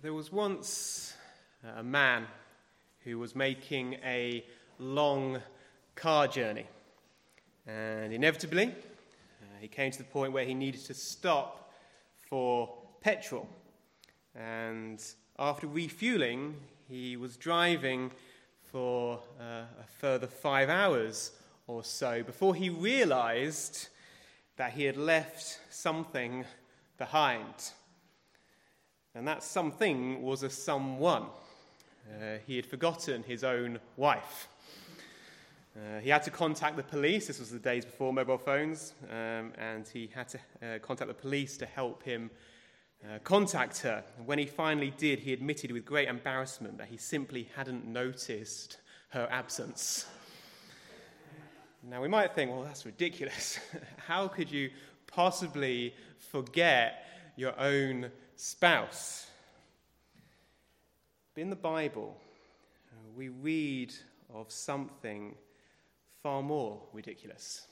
There was once a man who was making a long car journey. And inevitably, uh, he came to the point where he needed to stop for petrol. And after refueling, he was driving for uh, a further five hours or so before he realized that he had left something behind. And that something was a someone. Uh, he had forgotten his own wife. Uh, he had to contact the police. This was the days before mobile phones. Um, and he had to uh, contact the police to help him uh, contact her. And when he finally did, he admitted with great embarrassment that he simply hadn't noticed her absence. Now, we might think, well, that's ridiculous. How could you possibly forget your own spouse? But in the Bible, uh, we read of something far more ridiculous,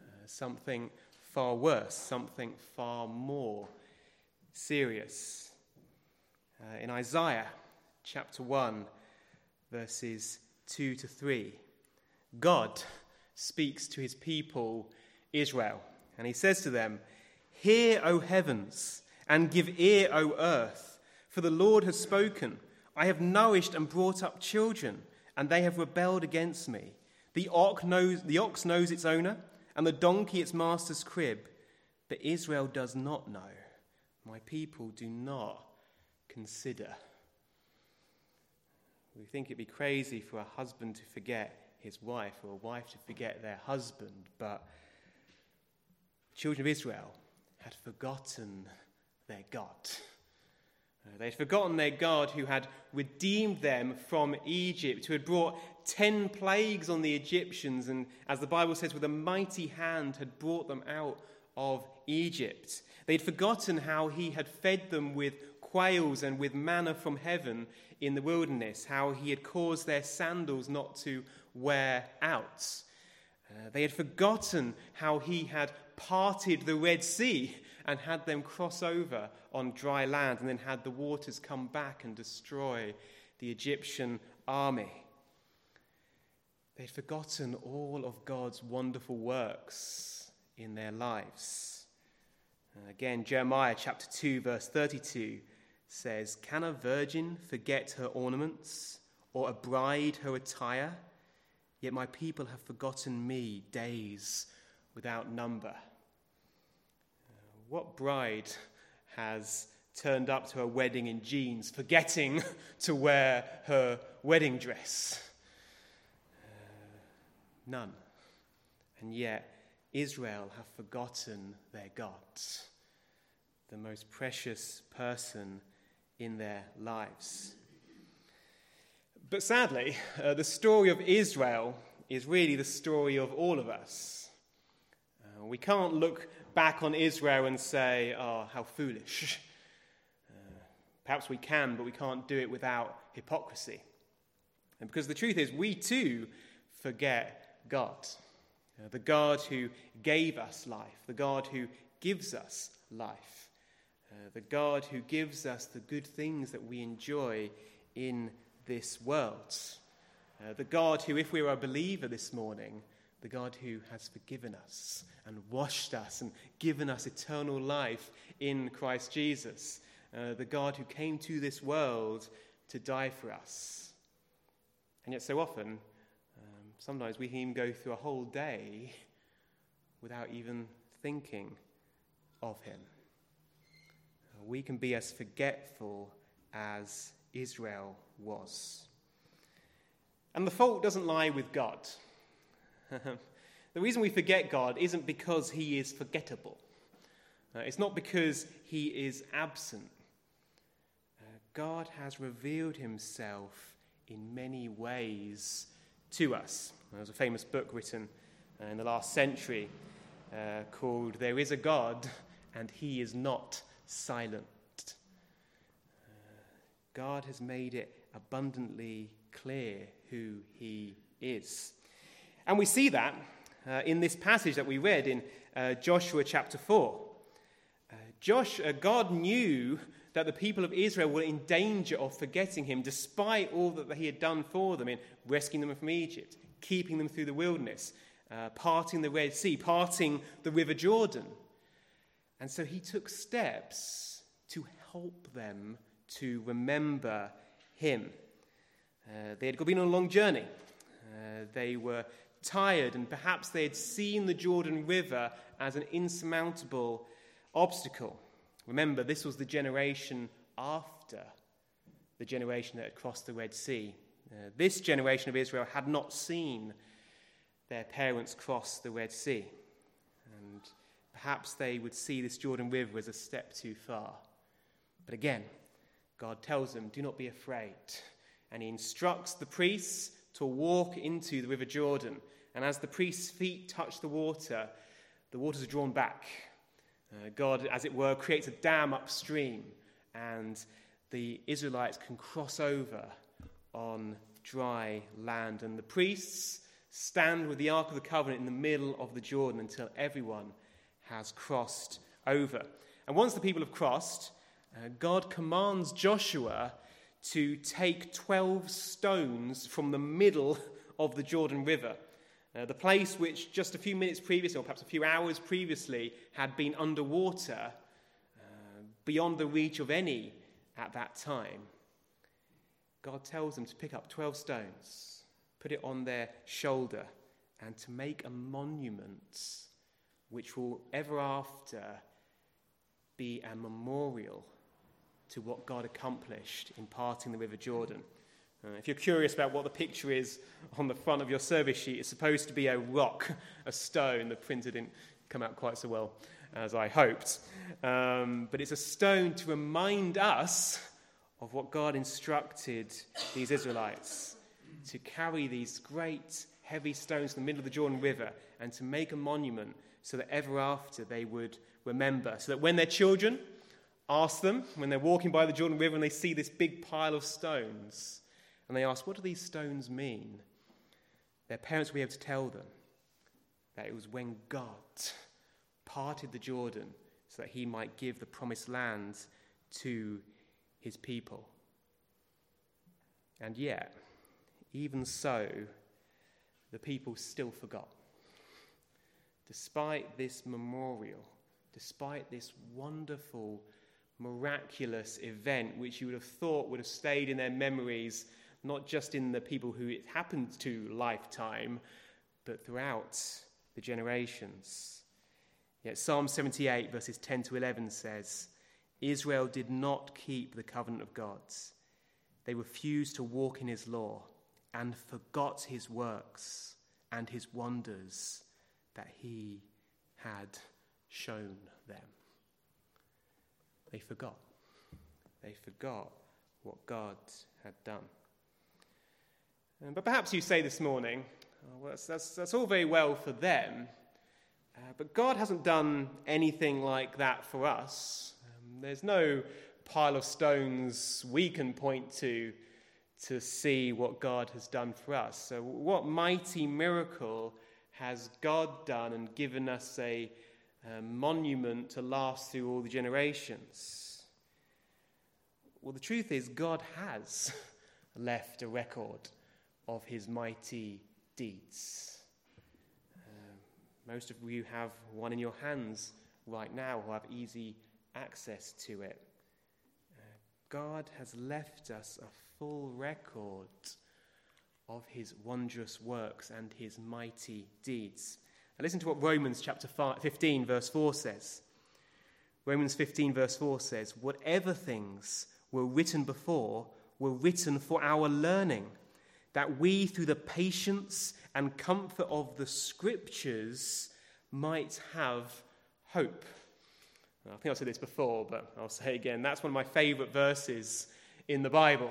uh, something far worse, something far more serious. Uh, in Isaiah chapter 1, verses 2 to 3, God speaks to his people, Israel, and he says to them, Hear, O heavens, and give ear, O earth, for the Lord has spoken. I have nourished and brought up children, and they have rebelled against me. The ox knows, the ox knows its owner, and the donkey its master's crib, but Israel does not know. My people do not consider. We think it'd be crazy for a husband to forget his wife or a wife to forget their husband, but children of Israel had forgotten their God. Uh, they'd forgotten their God who had redeemed them from Egypt, who had brought ten plagues on the Egyptians, and as the Bible says, with a mighty hand had brought them out of Egypt. They'd forgotten how he had fed them with quails and with manna from heaven in the wilderness, how he had caused their sandals not to wear out. Uh, they had forgotten how he had parted the Red Sea and had them cross over on dry land and then had the waters come back and destroy the Egyptian army. They'd forgotten all of God's wonderful works in their lives. Again, Jeremiah chapter 2, verse 32 says, Can a virgin forget her ornaments, or a bride her attire? Yet my people have forgotten me days without number. What bride has turned up to her wedding in jeans, forgetting to wear her wedding dress? Uh, none. And yet, Israel have forgotten their God, the most precious person in their lives. But sadly, uh, the story of Israel is really the story of all of us. We can't look back on Israel and say, oh, how foolish. Uh, perhaps we can, but we can't do it without hypocrisy. And because the truth is, we too forget God. Uh, the God who gave us life, the God who gives us life, uh, the God who gives us the good things that we enjoy in this world. Uh, the God who, if we are a believer this morning, the God who has forgiven us and washed us and given us eternal life in Christ Jesus. Uh, the God who came to this world to die for us. And yet, so often, um, sometimes we even go through a whole day without even thinking of Him. Uh, we can be as forgetful as Israel was. And the fault doesn't lie with God. the reason we forget God isn't because he is forgettable, uh, it's not because he is absent. Uh, God has revealed himself in many ways to us. There was a famous book written uh, in the last century uh, called There is a God and He is Not Silent. God has made it abundantly clear who he is. And we see that uh, in this passage that we read in uh, Joshua chapter 4. Uh, uh, God knew that the people of Israel were in danger of forgetting him despite all that he had done for them in rescuing them from Egypt, keeping them through the wilderness, uh, parting the Red Sea, parting the River Jordan. And so he took steps to help them to remember him. Uh, they had been on a long journey. Uh, they were tired, and perhaps they had seen the Jordan River as an insurmountable obstacle. Remember, this was the generation after the generation that had crossed the Red Sea. Uh, this generation of Israel had not seen their parents cross the Red Sea. And perhaps they would see this Jordan River as a step too far. But again, God tells them, Do not be afraid. And he instructs the priests to walk into the River Jordan. And as the priest's feet touch the water, the waters are drawn back. Uh, God, as it were, creates a dam upstream, and the Israelites can cross over on dry land. And the priests stand with the Ark of the Covenant in the middle of the Jordan until everyone has crossed over. And once the people have crossed, uh, God commands Joshua to take 12 stones from the middle of the Jordan River. Uh, the place which just a few minutes previously, or perhaps a few hours previously, had been underwater uh, beyond the reach of any at that time. God tells them to pick up 12 stones, put it on their shoulder, and to make a monument which will ever after be a memorial to what God accomplished in parting the River Jordan. Uh, if you're curious about what the picture is on the front of your service sheet, it's supposed to be a rock, a stone. The printer didn't come out quite so well as I hoped. Um, but it's a stone to remind us of what God instructed these Israelites to carry these great heavy stones in the middle of the Jordan River and to make a monument so that ever after they would remember. So that when their children ask them, when they're walking by the Jordan River and they see this big pile of stones, and they ask, What do these stones mean? Their parents were able to tell them that it was when God parted the Jordan so that he might give the promised land to his people. And yet, even so, the people still forgot. Despite this memorial, despite this wonderful, miraculous event, which you would have thought would have stayed in their memories not just in the people who it happened to lifetime, but throughout the generations. Yet Psalm 78, verses 10 to 11 says, Israel did not keep the covenant of God. They refused to walk in his law and forgot his works and his wonders that he had shown them. They forgot. They forgot what God had done. Um, but perhaps you say this morning, oh, well, that's, that's, that's, all very well for them, uh, but God hasn't done anything like that for us. Um, there's no pile of stones we can point to to see what God has done for us. So, what mighty miracle has God done and given us a, a monument to last through all the generations? Well, the truth is, God has left a record of his mighty deeds. Uh, most of you have one in your hands right now who have easy access to it. Uh, God has left us a full record of his wondrous works and his mighty deeds. Now listen to what Romans chapter 15, verse 4 says. Romans 15, verse 4 says, Whatever things were written before were written for our learning that we, through the patience and comfort of the scriptures, might have hope. I think I've said this before, but I'll say it again. That's one of my favorite verses in the Bible.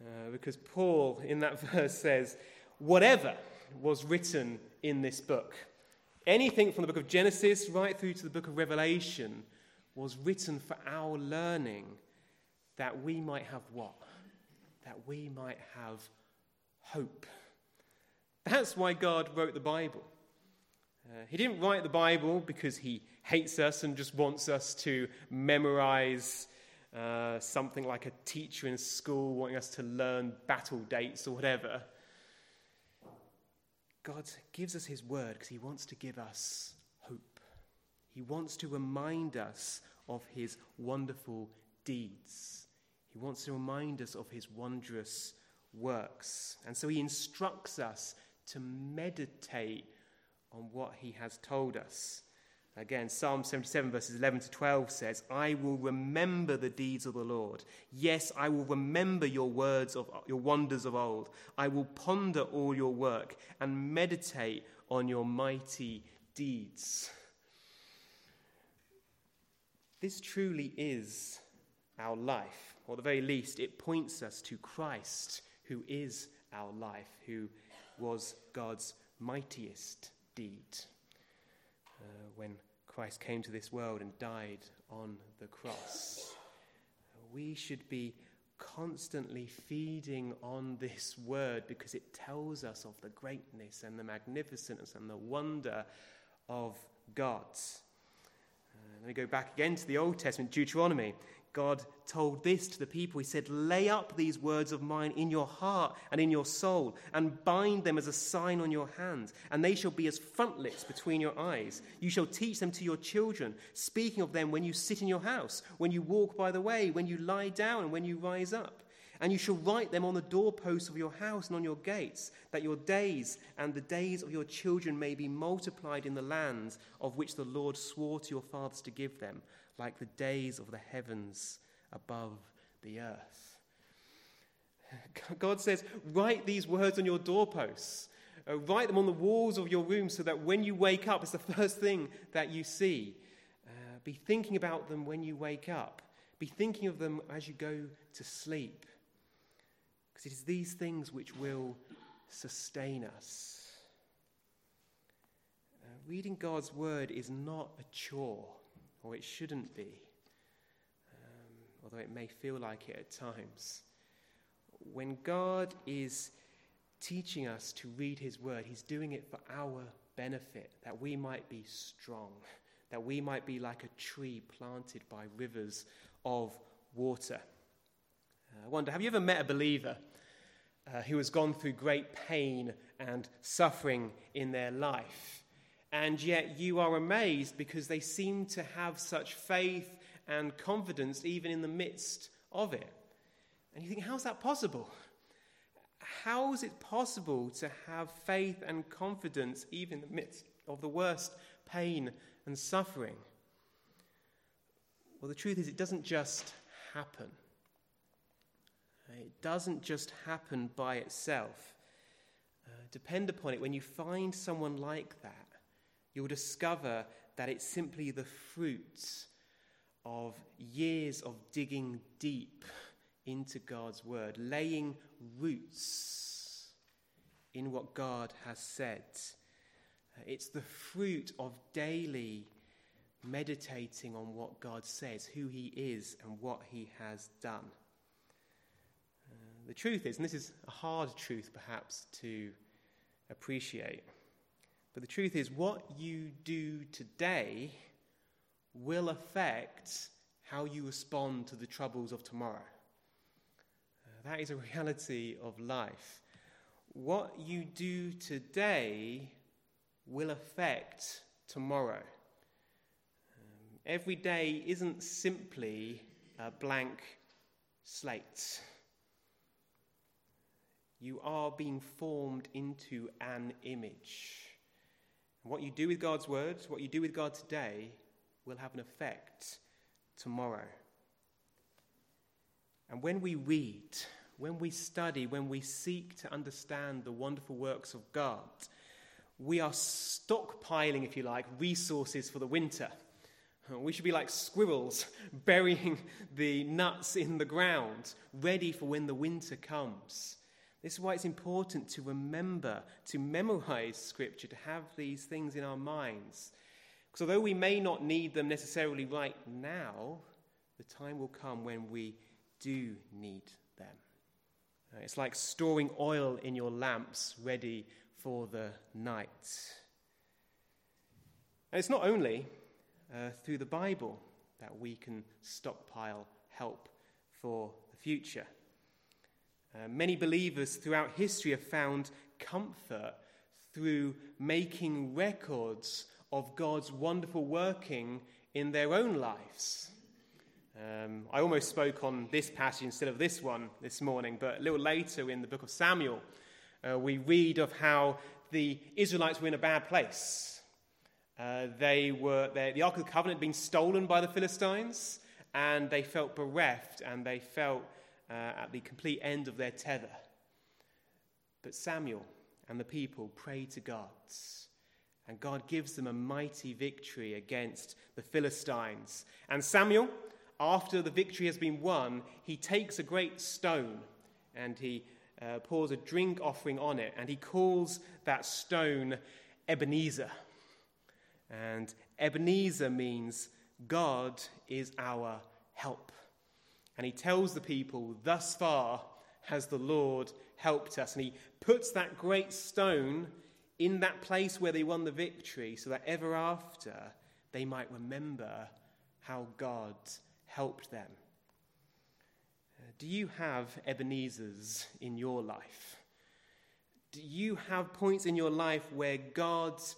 Uh, because Paul, in that verse, says, Whatever was written in this book, anything from the book of Genesis right through to the book of Revelation, was written for our learning that we might have what? That we might have hope. That's why God wrote the Bible. Uh, he didn't write the Bible because he hates us and just wants us to memorize uh, something like a teacher in school wanting us to learn battle dates or whatever. God gives us His word because He wants to give us hope. He wants to remind us of His wonderful deeds. He wants to remind us of His wondrous works. And so He instructs us to meditate on what He has told us. Again, Psalm 77, verses 11 to 12 says, I will remember the deeds of the Lord. Yes, I will remember your words of your wonders of old. I will ponder all your work and meditate on your mighty deeds. This truly is our life, or at the very least, it points us to Christ, who is our life, who was God's mightiest deed uh, when Christ came to this world and died on the cross. We should be constantly feeding on this word because it tells us of the greatness and the magnificence and the wonder of God. Let me go back again to the Old Testament, Deuteronomy. God told this to the people. He said, Lay up these words of mine in your heart and in your soul, and bind them as a sign on your hand, and they shall be as frontlets between your eyes. You shall teach them to your children, speaking of them when you sit in your house, when you walk by the way, when you lie down, and when you rise up. And you shall write them on the doorposts of your house and on your gates, that your days and the days of your children may be multiplied in the lands of which the Lord swore to your fathers to give them like the days of the heavens above the earth. God says, Write these words on your doorposts. Uh, write them on the walls of your room so that when you wake up, it's the first thing that you see. Uh, be thinking about them when you wake up. Be thinking of them as you go to sleep. Because it is these things which will sustain us. Uh, reading God's word is not a chore or it shouldn't be, um, although it may feel like it at times. When God is teaching us to read His Word, He's doing it for our benefit, that we might be strong, that we might be like a tree planted by rivers of water. Uh, I wonder, have you ever met a believer uh, who has gone through great pain and suffering in their life? and yet you are amazed because they seem to have such faith and confidence even in the midst of it. And you think, how's that possible? How is it possible to have faith and confidence even in the midst of the worst pain and suffering? Well, the truth is, it doesn't just happen. It doesn't just happen by itself. Uh, depend upon it when you find someone like that you'll discover that it's simply the fruit of years of digging deep into God's word, laying roots in what God has said. It's the fruit of daily meditating on what God says, who He is, and what He has done. The truth is, and this is a hard truth perhaps to appreciate but the truth is, what you do today will affect how you respond to the troubles of tomorrow. Uh, that is a reality of life. What you do today will affect tomorrow. Um, every day isn't simply a blank slate. You are being formed into an image. And what you do with God's words, what you do with God today, will have an effect tomorrow. And when we read, when we study, when we seek to understand the wonderful works of God, we are stockpiling, if you like, resources for the winter. We should be like squirrels burying the nuts in the ground, ready for when the winter comes. This is why it's important to remember, to memorize Scripture, to have these things in our minds. Because although we may not need them necessarily right now, the time will come when we do need them. Uh, it's like storing oil in your lamps ready for the night. And it's not only uh, through the Bible that we can stockpile help for the future. Uh, many believers throughout history have found comfort through making records of God's wonderful working in their own lives. Um, I almost spoke on this passage instead of this one this morning, but a little later in the book of Samuel, uh, we read of how the Israelites were in a bad place. Uh, they were, the Ark of the Covenant had been stolen by the Philistines, and they felt bereft and they felt uh, at the complete end of their tether. But Samuel and the people pray to God, and God gives them a mighty victory against the Philistines. And Samuel, after the victory has been won, he takes a great stone and he uh, pours a drink offering on it, and he calls that stone Ebenezer. And Ebenezer means God is our help. And he tells the people, Thus far has the Lord helped us. And he puts that great stone in that place where they won the victory so that ever after they might remember how God helped them. Uh, do you have Ebenezer's in your life? Do you have points in your life where God's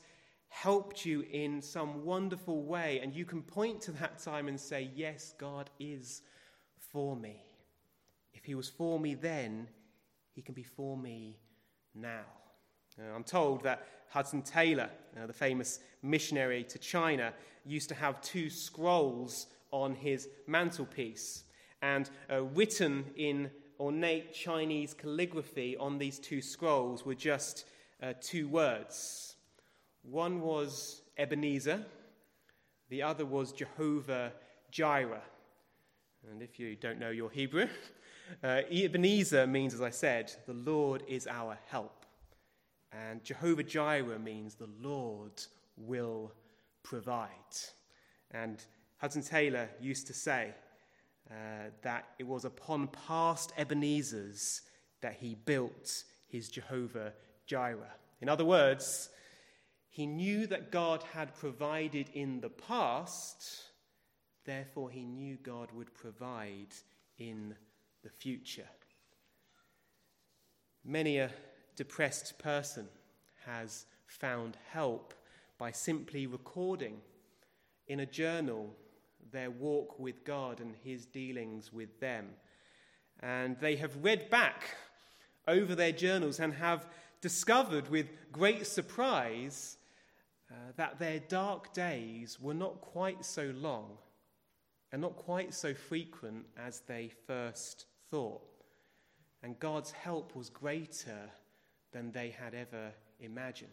helped you in some wonderful way and you can point to that time and say, Yes, God is for me. If He was for me then, He can be for me now. Uh, I'm told that Hudson Taylor, uh, the famous missionary to China, used to have two scrolls on his mantelpiece. And uh, written in ornate Chinese calligraphy on these two scrolls were just uh, two words. One was Ebenezer, the other was Jehovah Jireh. And if you don't know your Hebrew, uh, Ebenezer means, as I said, the Lord is our help. And Jehovah Jireh means the Lord will provide. And Hudson Taylor used to say uh, that it was upon past Ebenezer's that he built his Jehovah Jireh. In other words, he knew that God had provided in the past, therefore, he knew God would provide in the future. Many a depressed person has found help by simply recording in a journal their walk with God and his dealings with them. And they have read back over their journals and have discovered with great surprise uh, that their dark days were not quite so long and not quite so frequent as they first thought. And God's help was greater than they had ever imagined.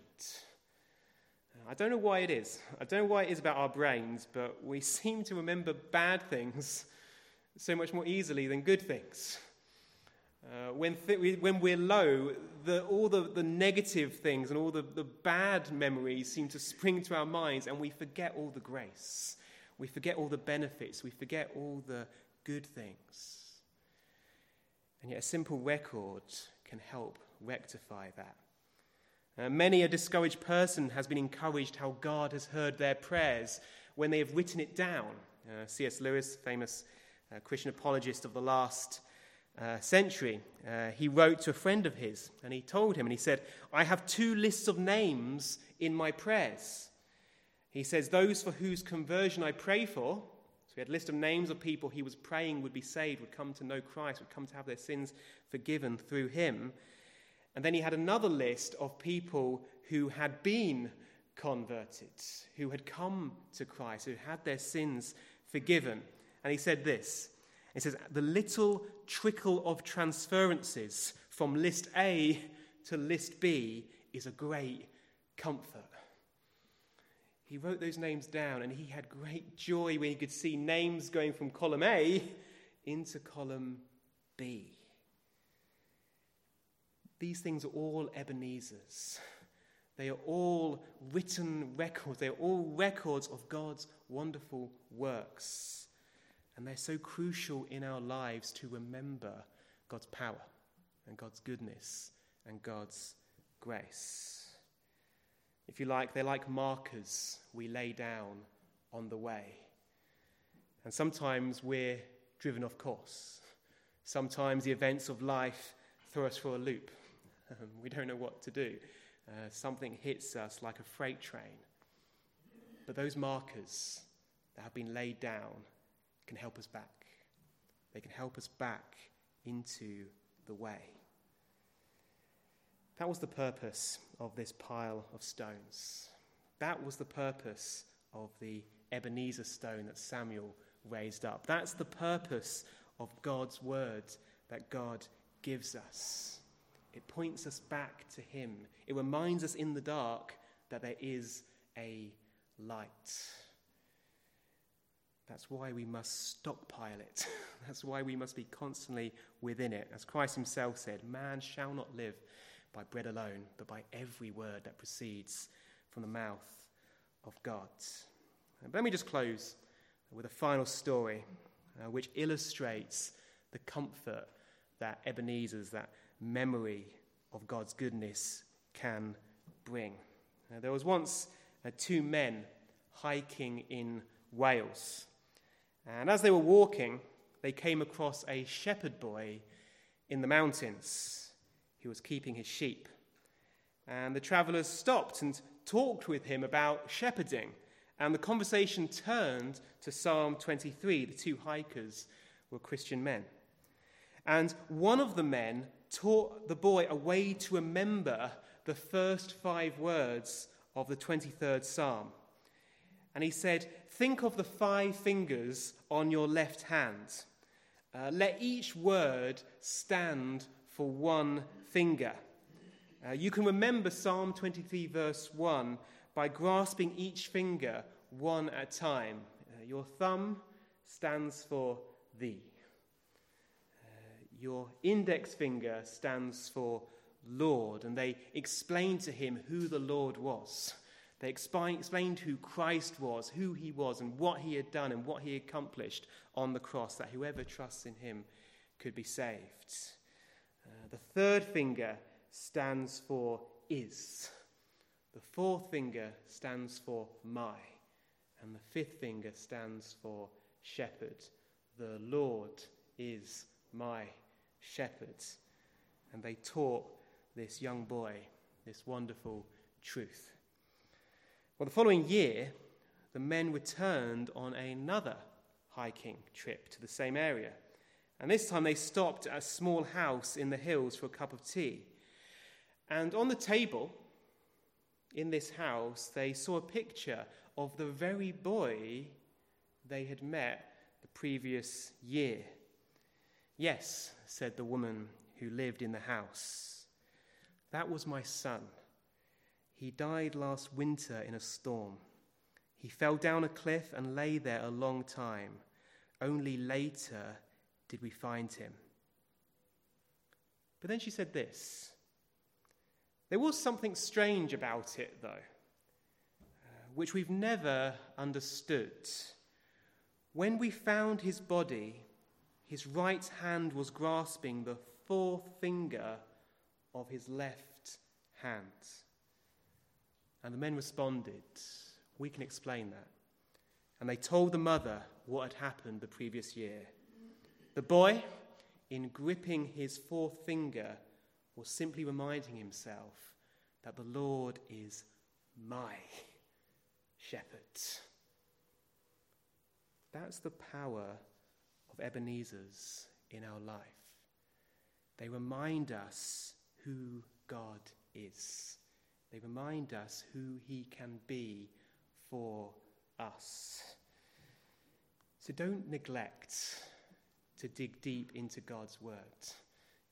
I don't know why it is. I don't know why it is about our brains, but we seem to remember bad things so much more easily than good things. Uh, when, th- when we're low, the, all the, the negative things and all the, the bad memories seem to spring to our minds, and we forget all the grace. We forget all the benefits. We forget all the good things. And yet, a simple record can help rectify that. Uh, many a discouraged person has been encouraged how God has heard their prayers when they have written it down. Uh, C.S. Lewis, famous uh, Christian apologist of the last uh, century, uh, he wrote to a friend of his and he told him, and he said, I have two lists of names in my prayers. He says, Those for whose conversion I pray for, so he had a list of names of people he was praying would be saved, would come to know Christ, would come to have their sins forgiven through him. And then he had another list of people who had been converted, who had come to Christ, who had their sins forgiven. And he said this He says, The little trickle of transferences from list A to list B is a great comfort. He wrote those names down and he had great joy when he could see names going from column A into column B. These things are all Ebenezer's. They are all written records. They are all records of God's wonderful works. And they're so crucial in our lives to remember God's power and God's goodness and God's grace. If you like, they're like markers we lay down on the way. And sometimes we're driven off course. Sometimes the events of life throw us for a loop. We don't know what to do. Uh, something hits us like a freight train. But those markers that have been laid down can help us back. They can help us back into the way. That was the purpose of this pile of stones. That was the purpose of the Ebenezer stone that Samuel raised up. That's the purpose of God's word that God gives us. It points us back to Him. It reminds us in the dark that there is a light. That's why we must stockpile it. That's why we must be constantly within it. As Christ Himself said, man shall not live by bread alone, but by every word that proceeds from the mouth of God. But let me just close with a final story uh, which illustrates the comfort that Ebenezer's, that memory of God's goodness can bring. Uh, there was once uh, two men hiking in Wales, and as they were walking, they came across a shepherd boy in the mountains who was keeping his sheep. And the travellers stopped and talked with him about shepherding. And the conversation turned to Psalm 23. The two hikers were Christian men. And one of the men taught the boy a way to remember the first five words of the 23rd Psalm. And he said, Think of the five fingers on your left hand. Uh, let each word stand for one finger. Uh, you can remember Psalm 23, verse 1 by grasping each finger one at a time. Uh, your thumb stands for thee. Uh, your index finger stands for Lord, and they explained to him who the Lord was. They explained who Christ was, who he was, and what he had done and what he accomplished on the cross, that whoever trusts in him could be saved. The third finger stands for is. The fourth finger stands for my. And the fifth finger stands for shepherd. The Lord is my shepherd. And they taught this young boy this wonderful truth. Well, the following year, the men returned on another hiking trip to the same area. And this time they stopped at a small house in the hills for a cup of tea. And on the table in this house, they saw a picture of the very boy they had met the previous year. Yes, said the woman who lived in the house. That was my son. He died last winter in a storm. He fell down a cliff and lay there a long time. Only later did we find him. But then she said this there was something strange about it, though, uh, which we've never understood. When we found his body, his right hand was grasping the fourth finger of his left hand. And the men responded, We can explain that. And they told the mother what had happened the previous year. The boy, in gripping his fourth finger, was simply reminding himself that the Lord is my shepherd. That's the power of Ebenezer's in our life. They remind us who God is. They remind us who He can be for us. So don't neglect to dig deep into God's Word.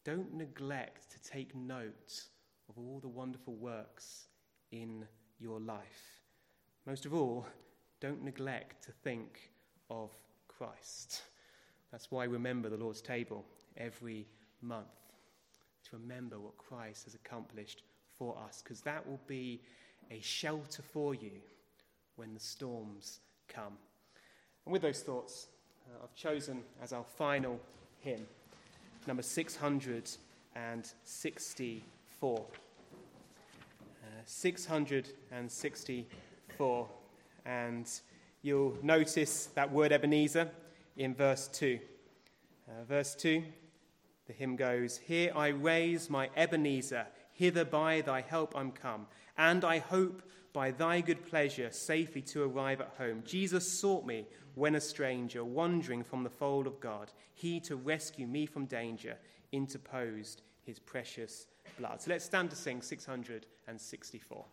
Don't neglect to take note of all the wonderful works in your life. Most of all, don't neglect to think of Christ. That's why we remember the Lord's table every month, to remember what Christ has accomplished for us, because that will be a shelter for you when the storms come. And with those thoughts, uh, I've chosen as our final hymn number 664. Uh, 664. And you'll notice that word Ebenezer in verse 2. Uh, verse 2, the hymn goes Here I raise my Ebenezer, hither by thy help I'm come, and I hope by thy good pleasure safely to arrive at home. Jesus sought me when a stranger, wandering from the fold of God. He, to rescue me from danger, interposed his precious blood. So let's stand to sing 664.